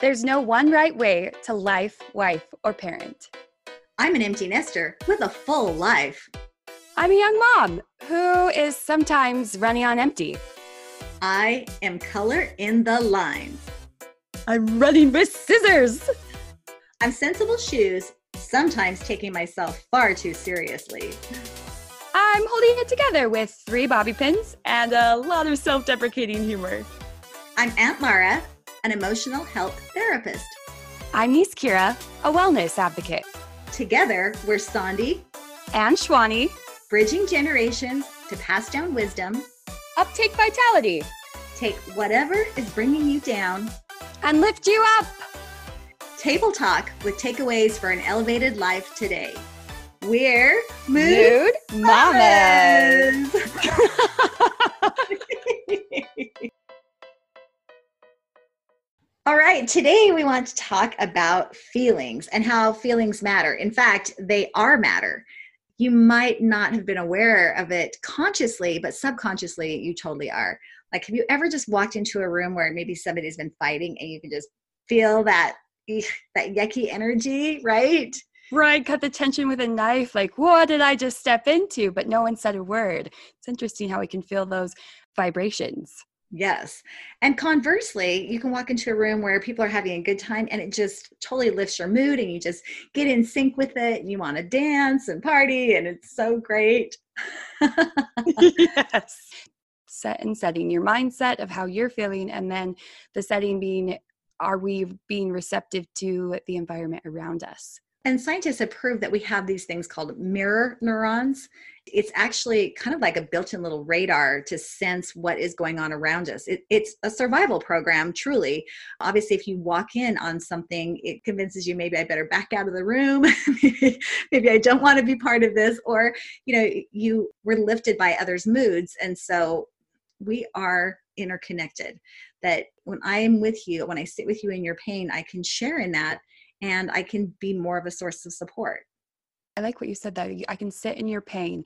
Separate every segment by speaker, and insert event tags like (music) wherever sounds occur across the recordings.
Speaker 1: There's no one right way to life, wife, or parent.
Speaker 2: I'm an empty nester with a full life.
Speaker 1: I'm a young mom who is sometimes running on empty.
Speaker 2: I am color in the lines.
Speaker 1: I'm running with scissors.
Speaker 2: I'm sensible shoes, sometimes taking myself far too seriously.
Speaker 1: I'm holding it together with three bobby pins and a lot of self deprecating humor.
Speaker 2: I'm Aunt Laura, an emotional health therapist.
Speaker 1: I'm Niece Kira, a wellness advocate.
Speaker 2: Together, we're Sandy
Speaker 1: and Shwani,
Speaker 2: bridging generations to pass down wisdom,
Speaker 1: uptake vitality,
Speaker 2: take whatever is bringing you down,
Speaker 1: and lift you up.
Speaker 2: Table Talk with takeaways for an elevated life today. We're
Speaker 1: Mood, Mood Mamas. (laughs)
Speaker 2: All right, today we want to talk about feelings and how feelings matter. In fact, they are matter. You might not have been aware of it consciously, but subconsciously, you totally are. Like, have you ever just walked into a room where maybe somebody's been fighting and you can just feel that that yucky energy, right?
Speaker 1: Right, cut the tension with a knife. Like, what did I just step into? But no one said a word. It's interesting how we can feel those vibrations.
Speaker 2: Yes. And conversely, you can walk into a room where people are having a good time and it just totally lifts your mood and you just get in sync with it and you want to dance and party and it's so great. (laughs)
Speaker 1: yes. Set and setting your mindset of how you're feeling and then the setting being are we being receptive to the environment around us?
Speaker 2: And scientists have proved that we have these things called mirror neurons. It's actually kind of like a built in little radar to sense what is going on around us. It, it's a survival program, truly. Obviously, if you walk in on something, it convinces you maybe I better back out of the room. (laughs) maybe I don't want to be part of this. Or, you know, you were lifted by others' moods. And so we are interconnected. That when I am with you, when I sit with you in your pain, I can share in that and I can be more of a source of support.
Speaker 1: I like what you said that I can sit in your pain.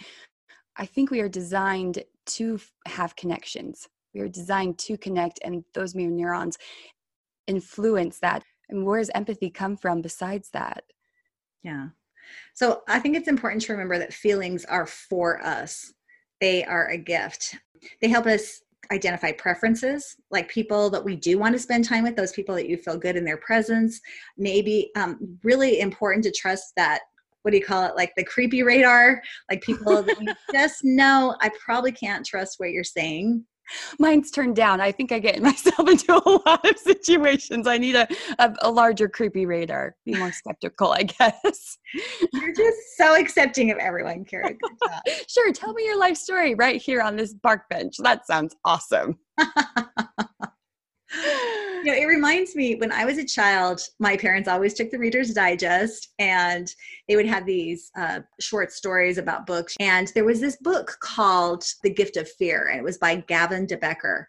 Speaker 1: I think we are designed to have connections. We are designed to connect, and those mirror neurons influence that. And where does empathy come from besides that?
Speaker 2: Yeah. So I think it's important to remember that feelings are for us, they are a gift. They help us identify preferences like people that we do want to spend time with those people that you feel good in their presence. Maybe um, really important to trust that what do you call it like the creepy radar like people that you (laughs) just know i probably can't trust what you're saying
Speaker 1: mine's turned down. I think i get (laughs) myself into a lot of situations. I need a, a, a larger creepy radar. Be more skeptical i guess.
Speaker 2: You're just so accepting of everyone kara. (laughs)
Speaker 1: Sure tell me your life story right here on this park bench. That sounds awesome (laughs)
Speaker 2: you know, it reminds me when I was a child, my parents always took the Reader's Digest and they would have these uh, short stories about books. And there was this book called The Gift of Fear, and it was by Gavin de Becker.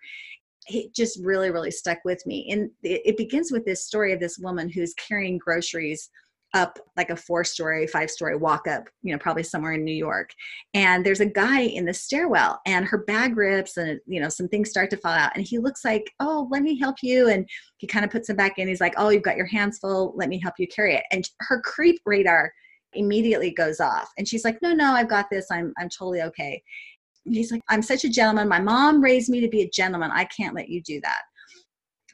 Speaker 2: It just really, really stuck with me. And it, it begins with this story of this woman who's carrying groceries up like a four story, five story walk up, you know, probably somewhere in New York. And there's a guy in the stairwell and her bag rips and, you know, some things start to fall out. And he looks like, oh, let me help you. And he kind of puts them back in. He's like, oh, you've got your hands full. Let me help you carry it. And her creep radar immediately goes off. And she's like, no, no, I've got this. I'm, I'm totally okay. he's like, I'm such a gentleman. My mom raised me to be a gentleman. I can't let you do that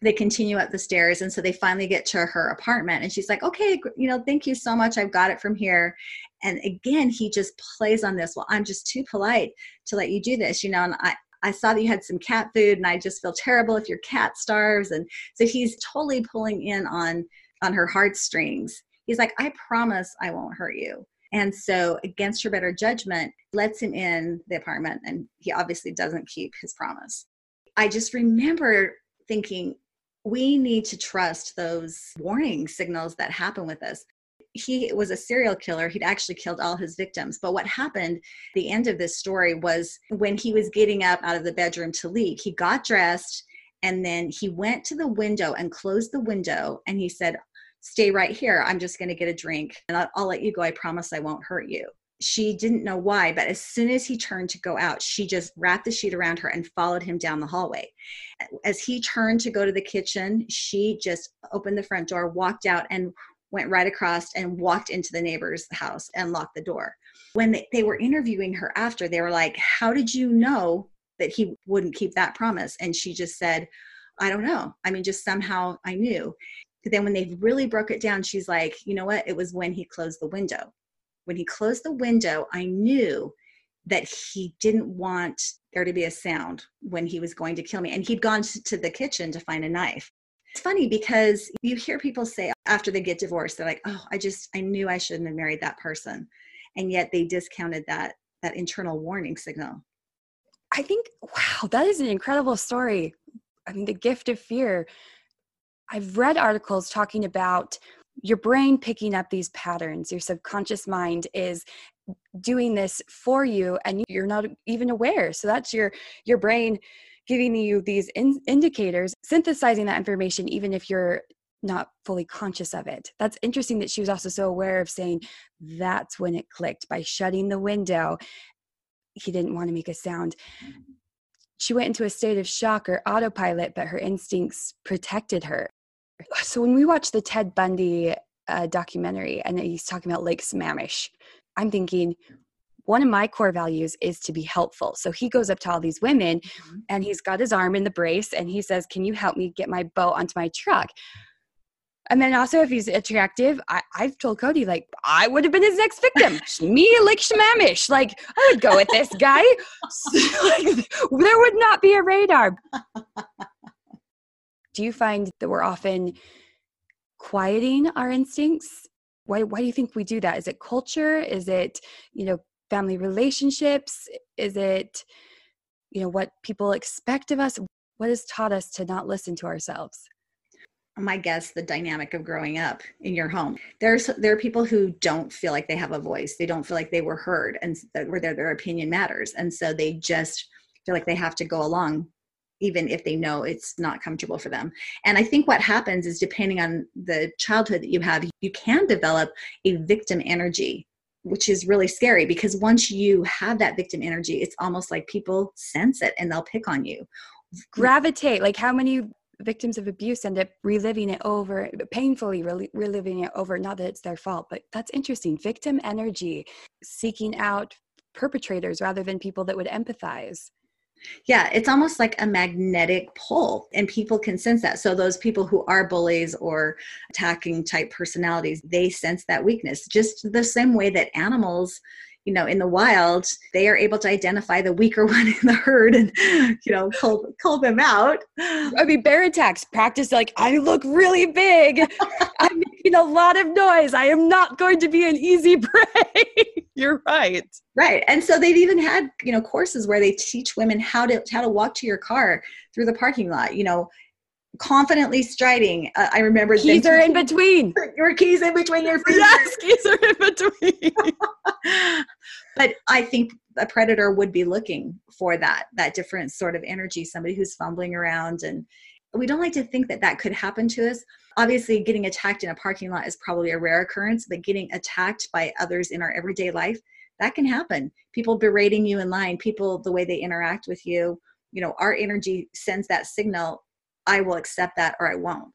Speaker 2: they continue up the stairs and so they finally get to her apartment and she's like okay you know thank you so much i've got it from here and again he just plays on this well i'm just too polite to let you do this you know and i I saw that you had some cat food and I just feel terrible if your cat starves. And so he's totally pulling in on on her heartstrings. He's like, I promise I won't hurt you. And so against her better judgment, lets him in the apartment and he obviously doesn't keep his promise. I just remember thinking, we need to trust those warning signals that happen with us he was a serial killer. He'd actually killed all his victims. But what happened, the end of this story was when he was getting up out of the bedroom to leave, he got dressed and then he went to the window and closed the window and he said, Stay right here. I'm just going to get a drink and I'll, I'll, let you go. I promise I won't hurt you. She didn't know why, but as soon as he turned to go out, she just wrapped the sheet around her and followed him down the hallway. As he turned to go to the kitchen, she just opened the front door, walked out, and went right across and walked into the neighbor's house and locked the door. When they, were interviewing her after, they were like, How did you know that he wouldn't keep that promise? And she just said, I don't know. I mean, just somehow I knew. But then when they really broke it down, she's like, You know what? It was when he closed the window. When he closed the window, I knew that he didn't want there to be a sound when he was going to kill me. And he'd gone to the kitchen to find a knife. It's funny because you hear people say after they get divorced, they're like, oh, I just, I knew I shouldn't have married that person. And yet they discounted that, that internal warning signal.
Speaker 1: I think, wow, that is an incredible story. I mean, the gift of fear. I've read articles talking about your brain picking up these patterns. Your subconscious mind is doing this for you and you're not even aware. So that's your your brain giving you these in- indicators, synthesizing that information, even if you're not fully conscious of it. That's interesting that she was also so aware of saying that's when it clicked by shutting the window. He didn't want to make a sound. Mm. She went into a state of shock or autopilot, but her instincts protected her. So when we watch the Ted Bundy uh, documentary and he's talking about Lake Sammamish, I'm thinking, one of my core values is to be helpful. So he goes up to all these women mm-hmm. and he's got his arm in the brace and he says, Can you help me get my boat onto my truck? And then also, if he's attractive, I, have told Cody, like, I would have been his next victim. (laughs) me, like Shmamish. Like, I would go with this guy. (laughs) like, there would not be a radar. (laughs) do you find that we're often quieting our instincts? Why, why do you think we do that? Is it culture? Is it, you know, family relationships? Is it, you know, what people expect of us? What has taught us to not listen to ourselves?
Speaker 2: my guess the dynamic of growing up in your home there's there are people who don't feel like they have a voice they don't feel like they were heard and where their, their opinion matters and so they just feel like they have to go along even if they know it's not comfortable for them and i think what happens is depending on the childhood that you have you can develop a victim energy which is really scary because once you have that victim energy, it's almost like people sense it and they'll pick on you.
Speaker 1: Gravitate. Like how many victims of abuse end up reliving it over, painfully reliving it over? Not that it's their fault, but that's interesting. Victim energy, seeking out perpetrators rather than people that would empathize.
Speaker 2: Yeah, it's almost like a magnetic pull, and people can sense that. So, those people who are bullies or attacking type personalities, they sense that weakness just the same way that animals you know in the wild they are able to identify the weaker (laughs) one in the herd and you know call, call them out.
Speaker 1: I mean bear attacks practice like i look really big. I'm making a lot of noise. I am not going to be an easy (laughs) prey. You're right.
Speaker 2: Right and so they've even had you know courses where they teach women how to how to walk to your car through the parking lot you know confidently striding. Uh, I remember
Speaker 1: keys are in between.
Speaker 2: Your keys in between your (laughs) fingers.
Speaker 1: Yes, keys are in between. (laughs)
Speaker 2: but I think a predator would be looking for that that different sort of energy. Somebody who's fumbling around, and we don't like to think that that could happen to us. Obviously, getting attacked in a parking lot is probably a rare occurrence, but getting attacked by others in our everyday life that can happen. People berating you in line, people the way they interact with you. You know, our energy sends that signal I will accept that or I won't.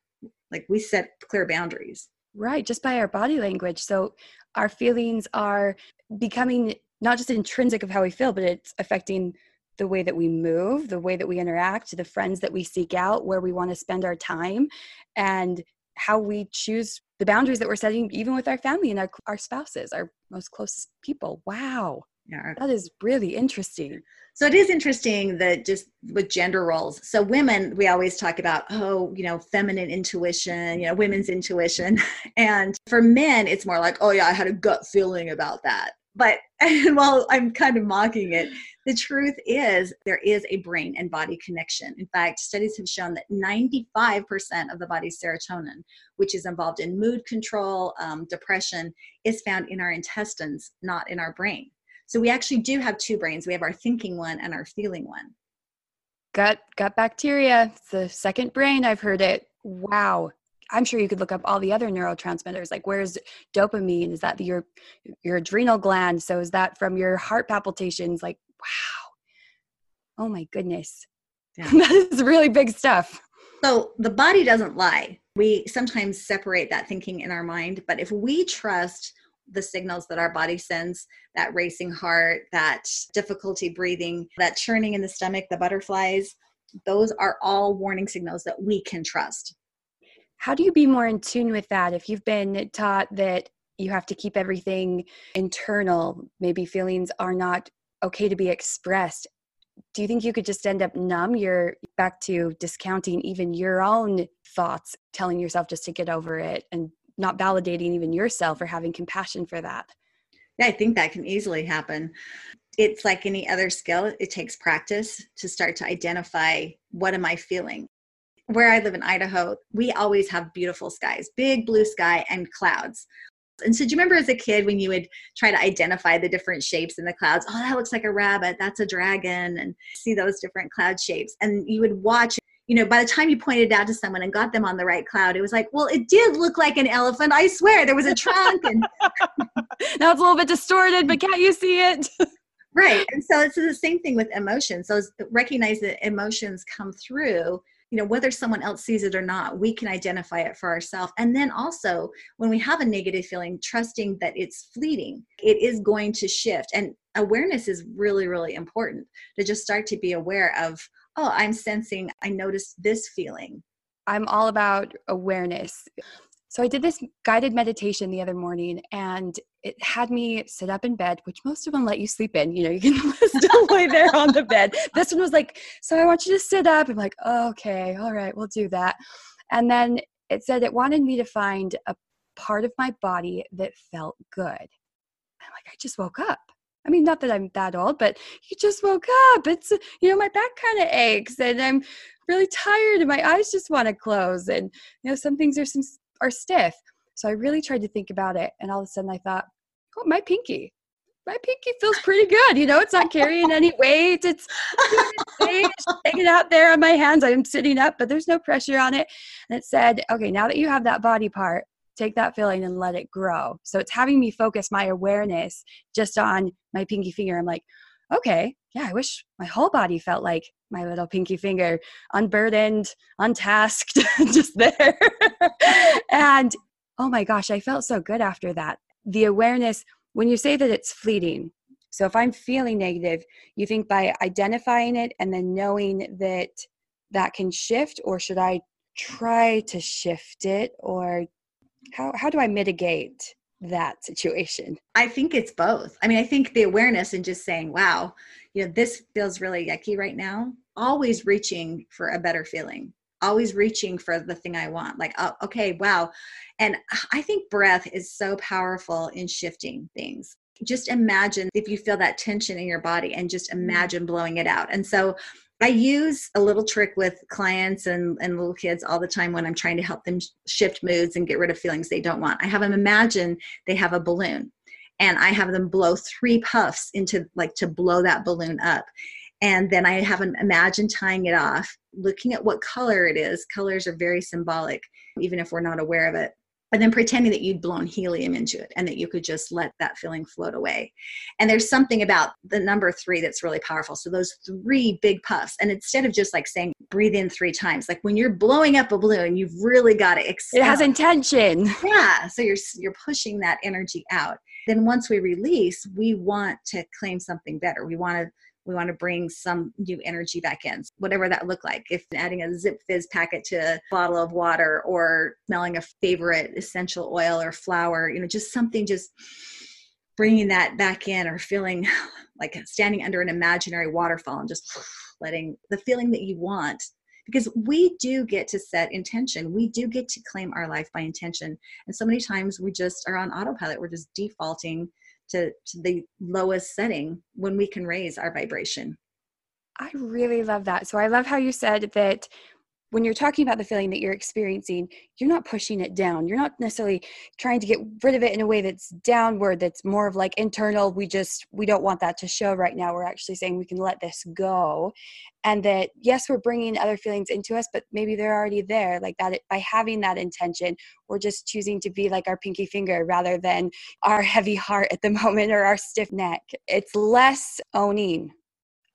Speaker 2: Like we set clear boundaries.
Speaker 1: Right, just by our body language. So our feelings are becoming not just intrinsic of how we feel, but it's affecting the way that we move, the way that we interact, the friends that we seek out, where we want to spend our time, and how we choose the boundaries that we're setting, even with our family and our, our spouses, our most closest people. Wow. Yeah. That is really interesting.
Speaker 2: So it is interesting that just with gender roles. So women, we always talk about, oh, you know, feminine intuition, you know, women's intuition. (laughs) And for men, it's more like, oh yeah, I had a gut feeling about that. But (laughs) and while I'm kind of mocking it, the truth is there is a brain and body connection. In fact, studies have shown that 95% of the body's serotonin, which is involved in mood control, um, depression, is found in our intestines, not in our brain. So we actually do have two brains. We have our thinking one and our feeling one.
Speaker 1: Gut gut bacteria. It's the second brain. I've heard it. Wow. I'm sure you could look up all the other neurotransmitters. Like, where's dopamine? Is that your your adrenal gland? So is that from your heart palpitations? Like, wow. Oh my goodness. Yeah. (laughs) that is really big stuff.
Speaker 2: So the body doesn't lie. We sometimes separate that thinking in our mind, but if we trust the signals that our body sends that racing heart, that difficulty breathing, that churning in the stomach, the butterflies those are all warning signals that we can trust.
Speaker 1: How do you be more in tune with that if you've been taught that you have to keep everything internal, maybe feelings are not okay to be expressed? Do you think you could just end up numb? You're back to discounting even your own thoughts, telling yourself just to get over it and not validating even yourself or having compassion for that.
Speaker 2: Yeah, I think that can easily happen. It's like any other skill, it takes practice to start to identify what am I feeling. Where I live in Idaho, we always have beautiful skies, big blue sky and clouds. And so, do you remember as a kid when you would try to identify the different shapes in the clouds? Oh, that looks like a rabbit, that's a dragon, and see those different cloud shapes. And you would watch you know, by the time you pointed it out to someone and got them on the right cloud, it was like, well, it did look like an elephant. I swear there was a trunk. And (laughs)
Speaker 1: now it's a little bit distorted, but can't you see it? (laughs)
Speaker 2: right. And so it's the same thing with emotions. So recognize that emotions come through, you know, whether someone else sees it or not, we can identify it for ourselves. And then also, when we have a negative feeling, trusting that it's fleeting, it is going to shift. And awareness is really, really important to just start to be aware of oh, I'm sensing, I noticed this feeling.
Speaker 1: I'm all about awareness. So I did this guided meditation the other morning and it had me sit up in bed, which most of them let you sleep in. You know, you can (laughs) still lay there on the bed. This one was like, so I want you to sit up. I'm like, oh, okay, all right, we'll do that. And then it said it wanted me to find a part of my body that felt good. I'm like, I just woke up. I mean, not that I'm that old, but you just woke up. It's, you know, my back kind of aches and I'm really tired and my eyes just want to close. And, you know, some things are some are stiff. So I really tried to think about it. And all of a sudden I thought, oh, my pinky. My pinky feels pretty good. You know, it's not carrying any weight. It's, it's hanging out there on my hands. I'm sitting up, but there's no pressure on it. And it said, okay, now that you have that body part, take that feeling and let it grow. So it's having me focus my awareness just on my pinky finger. I'm like, okay, yeah, I wish my whole body felt like my little pinky finger, unburdened, untasked, (laughs) just there. (laughs) and oh my gosh, I felt so good after that. The awareness, when you say that it's fleeting, so if I'm feeling negative, you think by identifying it and then knowing that that can shift, or should I try to shift it or how how do i mitigate that situation?
Speaker 2: I think it's both. I mean i think the awareness and just saying wow you know this feels really yucky right now always reaching for a better feeling always reaching for the thing i want like oh, okay wow. And i think breath is so powerful in shifting things. Just imagine if you feel that tension in your body and just mm. imagine blowing it out. And so I use a little trick with clients and, and little kids all the time when I'm trying to help them shift moods and get rid of feelings they don't want. I have them imagine they have a balloon and I have them blow three puffs into like to blow that balloon up. And then I have them imagine tying it off, looking at what color it is. Colors are very symbolic, even if we're not aware of it and then pretending that you'd blown helium into it and that you could just let that feeling float away. And there's something about the number three that's really powerful. So those three big puffs, and instead of just like saying breathe in three times, like when you're blowing up a balloon, you've really got to.
Speaker 1: It has intention.
Speaker 2: Yeah. So you're you're pushing that energy out. Then once we release, we want to claim something better. We want to we want to bring some new energy back in whatever that look like. If adding a Zipfizz packet to a bottle of water or smelling a favorite essential oil or flower you know just something just bringing that back in or feeling (laughs) like standing under an imaginary waterfall and just (sighs) letting the feeling that you want. Because we do get to set intention. We do get to claim our life by intention. And so many times we just are on autopilot. We're just defaulting to, to the lowest setting when we can raise our vibration.
Speaker 1: I really love that. So I love how you said that when you're talking about the feeling that you're experiencing, you're not pushing it down. You're not necessarily trying to get rid of it in a way that's downward, that's more of like internal. We just, we don't want that to show right now. We're actually saying we can let this go. And that, yes, we're bringing other feelings into us, but maybe they're already there. Like that, by having that intention, we're just choosing to be like our pinky finger rather than our (laughs) heavy heart at the moment or our stiff neck. It's less owning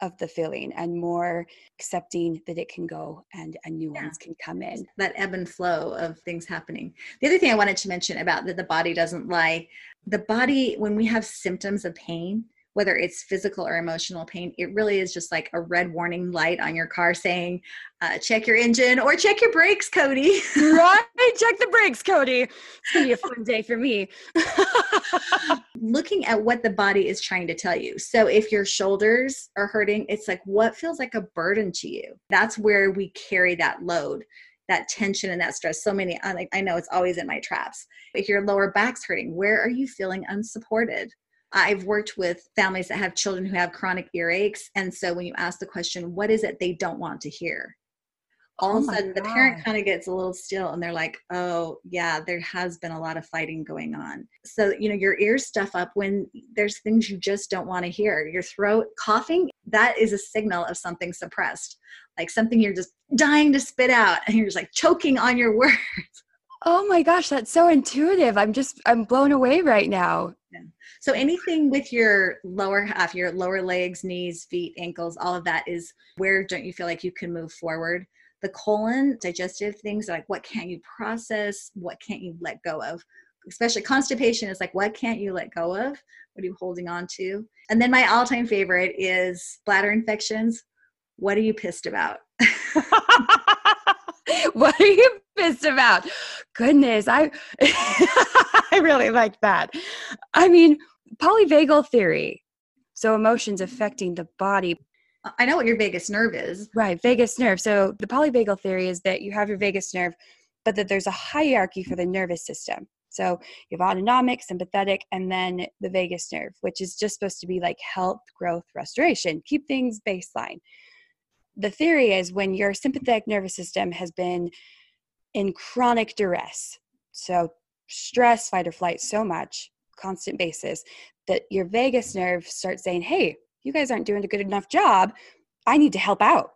Speaker 1: of the feeling and more accepting that it can go and a new yeah. ones can come in.
Speaker 2: That ebb and flow of things happening. The other thing I wanted to mention about that the body doesn't lie, the body, when we have symptoms of pain, whether it's physical or emotional pain, it really is just like a red warning light on your car saying, uh, check your engine or check your brakes, Cody.
Speaker 1: right? (laughs) Check the brakes, Cody. It's going to be a fun day for me. (laughs)
Speaker 2: Looking at what the body is trying to tell you. So if your shoulders are hurting, it's like what feels like a burden to you? That's where we carry that load that tension and that stress. So many, I know it's always in my traps. If your lower back's hurting, where are you feeling unsupported? I've worked with families that have children who have chronic earaches. And so when you ask the question, what is it they don't want to hear? All oh of a sudden, the parent kind of gets a little still and they're like, oh, yeah, there has been a lot of fighting going on. So, you know, your ears stuff up when there's things you just don't want to hear. Your throat coughing, that is a signal of something suppressed, like something you're just dying to spit out and you're just like choking on your (laughs) words.
Speaker 1: Oh my gosh, that's so intuitive. I'm just, I'm blown away right now.
Speaker 2: Yeah. So anything with your lower half, your lower legs, knees, feet, ankles, all of that is where don't you feel like you can move forward? The colon, digestive things like what can't you process? What can't you let go of? Especially constipation is like what can't you let go of? What are you holding on to? And then my all-time favorite is bladder infections. What are you pissed about? (laughs) (laughs)
Speaker 1: what are you pissed about? Goodness, I (laughs) I really like that. I mean, polyvagal theory. So emotions affecting the body.
Speaker 2: I know what your vagus nerve is.
Speaker 1: Right, vagus nerve. So the polyvagal theory is that you have your vagus nerve, but that there's a hierarchy for the nervous system. So you have autonomic, sympathetic, and then the vagus nerve, which is just supposed to be like health, growth, restoration, keep things baseline the theory is when your sympathetic nervous system has been in chronic duress, so stress, fight or flight so much, constant basis, that your vagus nerve starts saying, hey, you guys aren't doing a good enough job. I need to help out.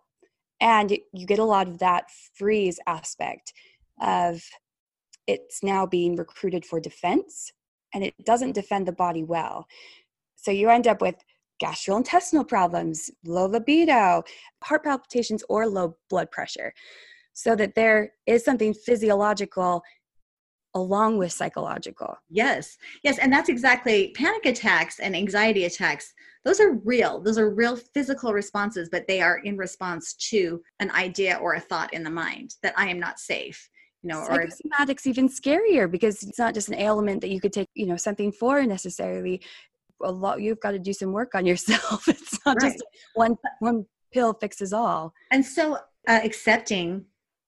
Speaker 1: And you get a lot of that freeze aspect of it's now being recruited for defense and it doesn't defend the body well. So you end up with gastrointestinal problems, low libido, heart palpitations, or low blood pressure. So that there is something physiological along with psychological.
Speaker 2: Yes, yes. And that's exactly panic attacks and anxiety attacks. Those are real. Those are real physical responses, but they are in response to an idea or a thought in the mind that I am not safe. You know,
Speaker 1: psychosomatic's or, even scarier because it's not just an ailment that you could take, you know, something for necessarily a lot you've got to do some work on yourself. (laughs) It's not right. just one one pill fixes all.
Speaker 2: And so uh, accepting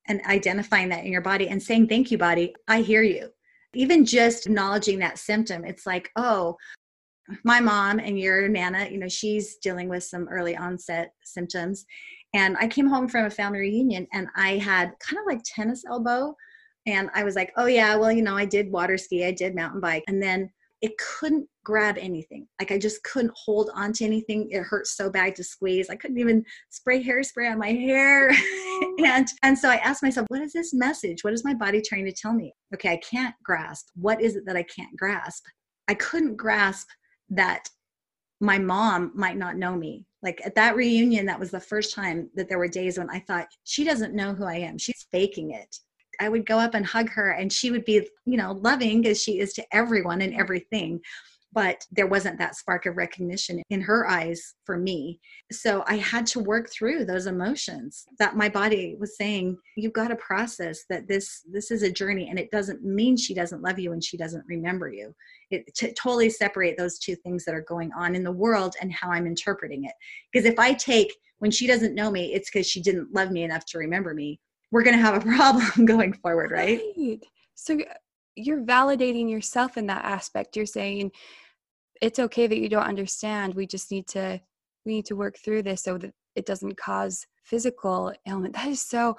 Speaker 2: and identifying that in your body and saying thank you body. I hear you. Even just acknowledging that symptom it's like oh my mom and your nana you know she's dealing with some early onset symptoms. And i came home from a family reunion and i had kind of like tennis elbow. And i was like oh yeah well you know i did water ski i did mountain bike. And then it couldn't grab anything. Like I just couldn't hold onto anything. It hurt so bad to squeeze. I couldn't even spray hairspray on my hair. (laughs) and and so I asked myself, what is this message? What is my body trying to tell me? Okay, I can't grasp. What is it that I can't grasp? I couldn't grasp that my mom might not know me. Like at that reunion, that was the first time that there were days when I thought, she doesn't know who I am. She's faking it. I would go up and hug her and she would be, you know, loving as she is to everyone and everything. But there wasn't that spark of recognition in her eyes for me. So I had to work through those emotions that my body was saying, you've got to process that this this is a journey and it doesn't mean she doesn't love you and she doesn't remember you. It to totally separate those two things that are going on in the world and how I'm interpreting it. Because if I take when she doesn't know me, it's because she didn't love me enough to remember me we're going to have a (laughs) problem going forward, right? right?
Speaker 1: So you're validating yourself in that aspect. You're saying it's okay that you don't understand. We just need to we need to work through this so that it doesn't cause physical ailment. That is so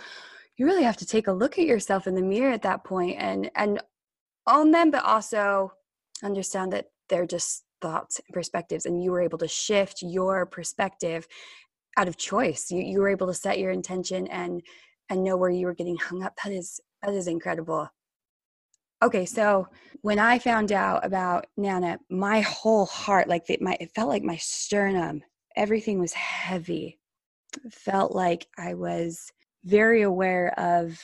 Speaker 1: you really have to take a look at yourself in the mirror at that point and and own them but also understand that they're just thoughts and perspectives and you were able to shift your perspective out of choice you, you were able to set your intention and and know where you were getting hung up that is that is incredible okay so when i found out about nana my whole heart like it, my, it felt like my sternum everything was heavy it felt like i was very aware of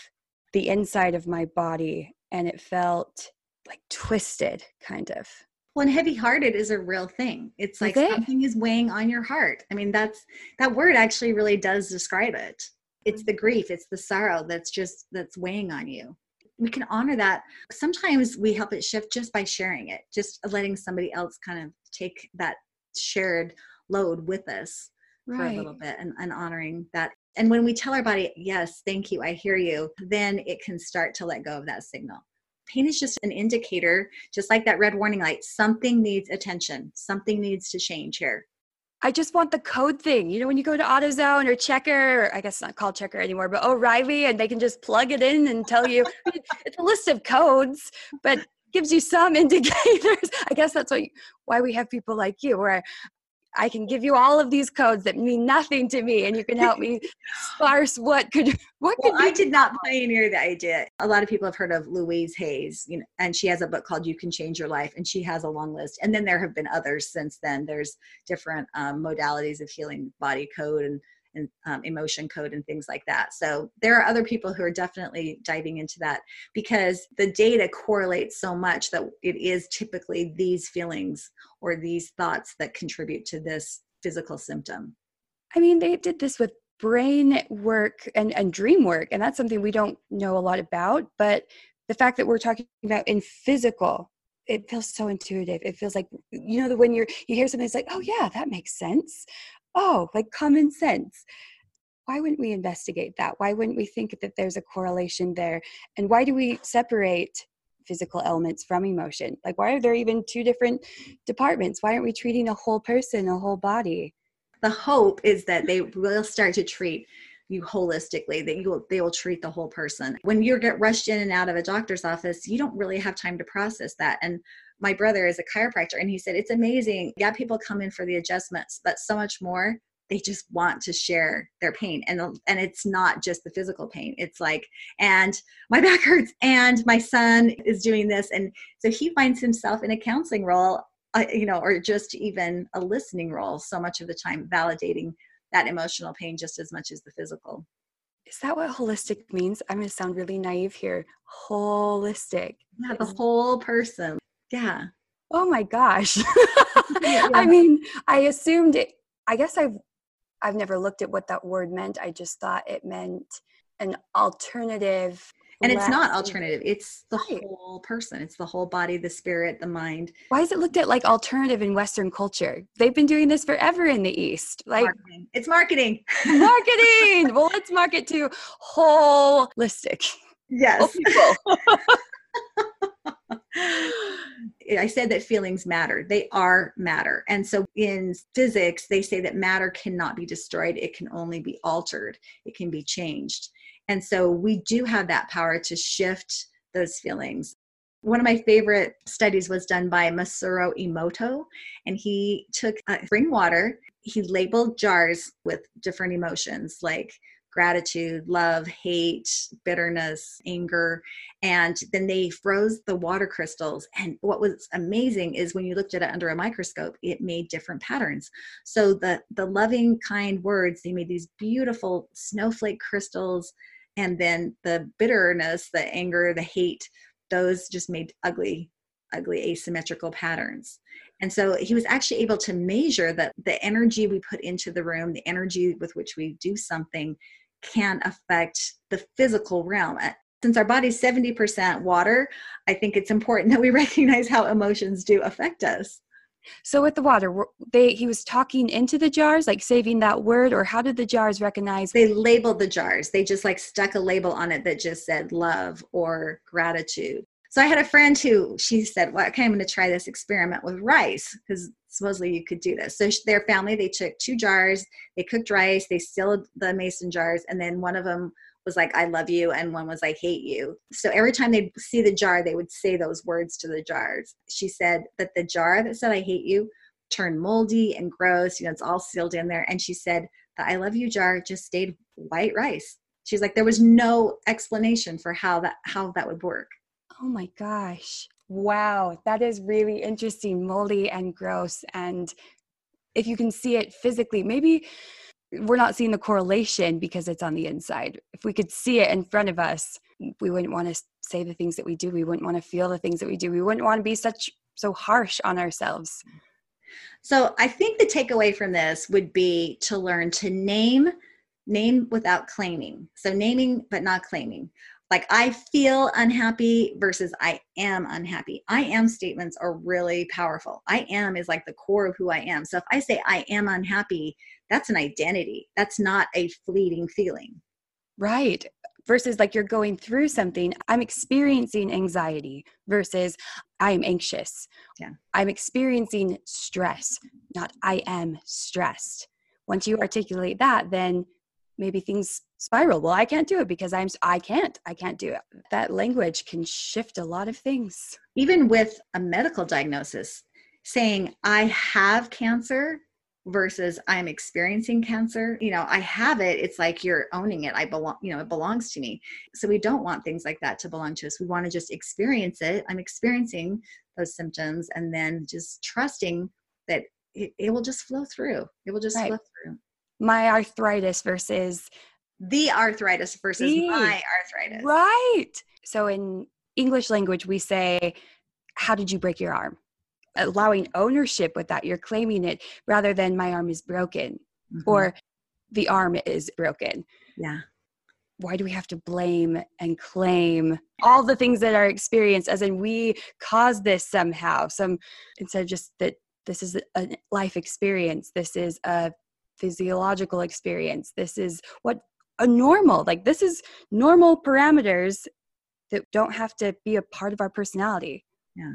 Speaker 1: the inside of my body and it felt like twisted kind of
Speaker 2: well, and heavy hearted is a real thing. It's like okay. something is weighing on your heart. I mean, that's that word actually really does describe it. It's mm. the grief, it's the sorrow that's just that's weighing on you. We can honor that. Sometimes we help it shift just by sharing it, just letting somebody else kind of take that shared load with us right. for a little bit and, and honoring that. And when we tell our body, yes, thank you, I hear you, then it can start to let go of that signal pain is just an indicator, just like that red warning light. Something needs attention, something needs to change here.
Speaker 1: I just want the code thing. You know, when you go to AutoZone or Checker, or I guess not called Checker anymore, but O'Reilly, and they can just plug it in and tell you (laughs) it's a list of codes, but gives you some (laughs) indicators. I guess that's why we have people like you, where I can give you all of these codes that mean nothing to me, and you can help me sparse what could what
Speaker 2: well,
Speaker 1: could.
Speaker 2: I did not pioneer the idea. A lot of people have heard of Louise Hayes, you know, and she has a book called "You Can Change Your Life," and she has a long list. And then there have been others since then. There's different um, modalities of healing, body code, and and um, emotion code and things like that. So there are other people who are definitely diving into that because the data correlates so much that it is typically these feelings or these thoughts that contribute to this physical symptom.
Speaker 1: I mean, they did this with brain work and, and dream work, and that's something we don't know a lot about. But the fact that we're talking about in physical it feels so intuitive it feels like you know when you're you hear something it's like oh yeah that makes sense oh, like common sense. Why wouldn't we investigate that? Why wouldn't we think that there's a correlation there? And why do we separate physical elements from emotion? Like, why are there even two different departments? Why aren't we treating a whole person, a whole body?
Speaker 2: The hope is that they will start to treat you holistically that you will they will treat the whole person when you get rushed in and out of a doctor's office you don't really have time to process that and my brother is a chiropractor and he said it's amazing. Yeah people come in for the adjustments but so much more they just want to share their pain and and it's not just the physical pain. It's like and my (laughs) back hurts and my son is doing this. And so he finds himself in a counseling role uh, you know or just even a listening role so much of the time validating that emotional pain just as much as the physical.
Speaker 1: Is that what holistic means? I'm going to sound really naive here. Holistic.
Speaker 2: Yeah the whole person yeah.
Speaker 1: Oh my gosh. (laughs) yeah. I mean, I assumed it, I guess I've I've never looked at what that word meant. I just thought it meant an alternative
Speaker 2: and it's not alternative it's the right. whole person it's the whole body the spirit the mind
Speaker 1: why is it looked at like alternative in western culture they've been doing this forever in the east like
Speaker 2: marketing. it's marketing
Speaker 1: marketing well let's market to holistic
Speaker 2: yes (laughs) (laughs) I said that feelings matter. They are matter. And so in physics, they say that matter cannot be destroyed, it can only be altered, it can be changed. And so we do have that power to shift those feelings. One of my favorite studies was done by Masaru Emoto, and he took uh, spring water, he labeled jars with different emotions like gratitude, love, hate, bitterness, anger. And then they froze the water crystals. And what was amazing is when you looked at it under a microscope, it made different patterns. So the, the loving, kind words, they made these beautiful snowflake crystals. And then the bitterness, the anger, the hate, those just made ugly ugly asymmetrical patterns. And so he was actually able to measure that the energy we put into the room, the energy with which we do something, can affect the physical realm. Uh, since our body's 70% water, I think it's important (laughs) that we recognize how emotions do affect us.
Speaker 1: So with the water, they he was talking into the jars, like saving that word, or how did the jars recognize?
Speaker 2: They labeled the jars. They just like stuck a label on it that just said love or gratitude. So I had a friend who she said, "Well, okay, I'm going to try this experiment with rice because supposedly you could do this." So their family they took two jars, they cooked rice, they sealed the mason jars, and then one of them was like I love you and one was I hate you. So every time they'd see the jar, they would say those words to the jars. She said that the jar that said I hate you turned moldy and gross, you know, it's all sealed in there. And she said the I love you jar just stayed white rice. She's like there was no explanation for how that how that would work.
Speaker 1: Oh my gosh. Wow, that is really interesting, moldy and gross. And if you can see it physically, maybe we're not seeing the correlation because it's on the inside. If we could see it in front of us, we wouldn't want to say the things that we do. We wouldn't want to feel the things that we do. We wouldn't want to be such so harsh on ourselves.
Speaker 2: So I think the takeaway from this would be to learn to name name without claiming. So naming but not claiming. Like I feel unhappy versus I am unhappy. I am statements are really powerful. I am is like the core of who I am. So if I say I am unhappy, that's an identity. That's not a fleeting feeling.
Speaker 1: Right. Versus like you're going through something, I'm experiencing anxiety versus I'm anxious.
Speaker 2: Yeah.
Speaker 1: I'm experiencing stress, not I am stressed. Once you articulate that, then maybe things spiral. Well, I can't do it because I'm I can't. I can't do it. That language can shift a lot of things.
Speaker 2: Even with a medical diagnosis, saying I have cancer versus I'm experiencing cancer. You know, I have it. It's like you're owning it. I belong, you know, it belongs to me. So we don't want things like that to belong to us. We want to just experience it. I'm experiencing those symptoms and then just trusting that it, it will just flow through. It will just right. flow through.
Speaker 1: My arthritis versus
Speaker 2: the arthritis versus the, my arthritis.
Speaker 1: Right. So in English language, we say, How did you break your arm? allowing ownership with that you're claiming it rather than my arm is broken mm-hmm. or the arm is broken
Speaker 2: yeah
Speaker 1: why do we have to blame and claim all the things that are experienced as in we caused this somehow some instead of just that this is a life experience this is a physiological experience. This is what a normal like this is normal parameters that don't have to be a part of our personality.
Speaker 2: Yeah.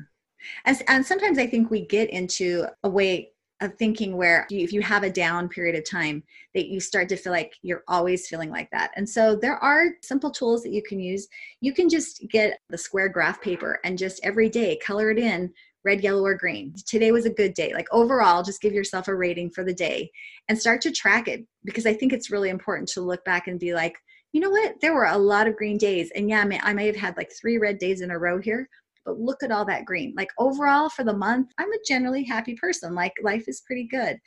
Speaker 2: And, and sometimes I think we get into a way of thinking where if you have a down period of time that you start to feel like you're always feeling like that. And so there are simple tools that you can use. You can just get the square graph paper and just every day color it in red yellow or green today was a good day like overall just give yourself a rating for the day and start to track it because i think it's really important to look back and be like you know what there were a lot of green days and yeah i may have had like three red days in a row here but look at all that green. Like overall for the month, I'm a generally happy person. Like life is pretty good.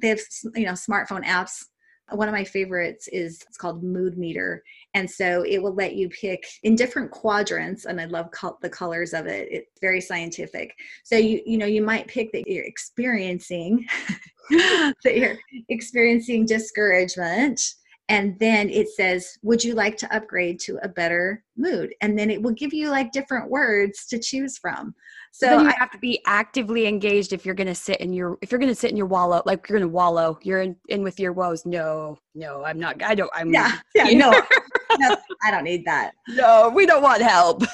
Speaker 2: They have, you know, smartphone apps. One of my favorites is it's called Mood Meter. And so it will let you pick in different quadrants. And I love the colors of it. It's very scientific. So you, you know, you might pick that you're experiencing, (laughs) that you're experiencing discouragement and then it says would you like to upgrade to a better mood and then it will give you like different words to choose from
Speaker 1: so you I, have to be actively engaged if you're going to sit in your if you're going to sit in your wallow like you're going to wallow you're in, in with your woes. No no i'm not i don't i'm
Speaker 2: yeah (laughs) yeah no, no i don't need that.
Speaker 1: No we don't want help. (laughs)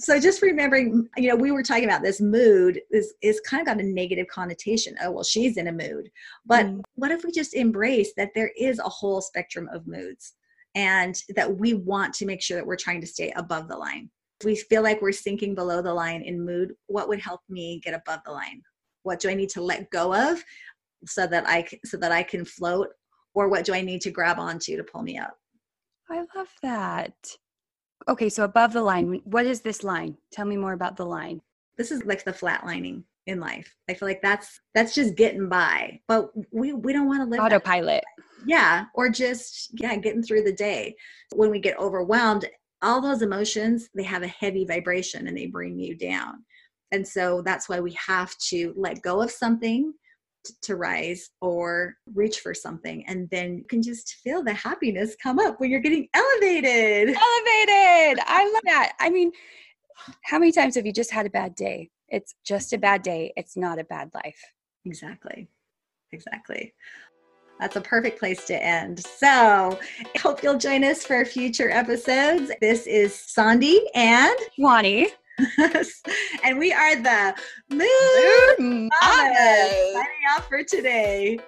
Speaker 2: So just remembering you know we were talking about this mood is is kind of got a negative connotation. Oh well she's in a mood. But mm. what if we just embrace that there is a whole spectrum of moods and that we want to make sure that we're trying to stay above the line we feel like we're sinking below the line in mood what would help me get above the line what do i need to let go of so that i so that i can float or what do i need to grab onto to pull me up
Speaker 1: i love that Okay, so above the line, what is this line? Tell me more about the line.
Speaker 2: This is like the flatlining in life. I feel like that's that's just getting by. But we we don't want to live
Speaker 1: autopilot.
Speaker 2: Yeah, or just yeah, getting through the day. When we get overwhelmed, all those emotions, they have a heavy vibration and they bring you down. And so that's why we have to let go of something to rise or reach for something. And then you can just feel the happiness come up when you're getting elevated.
Speaker 1: Elevated! (laughs) I love that. I mean how many times have you just had a bad day? It's just a bad day. It's not a bad life.
Speaker 2: Exactly. Exactly that's a perfect place to end. So I hope you'll join us for future episodes. This is Sandy and
Speaker 1: Wani.
Speaker 2: and we are the Mood Mamas. Signing off for today.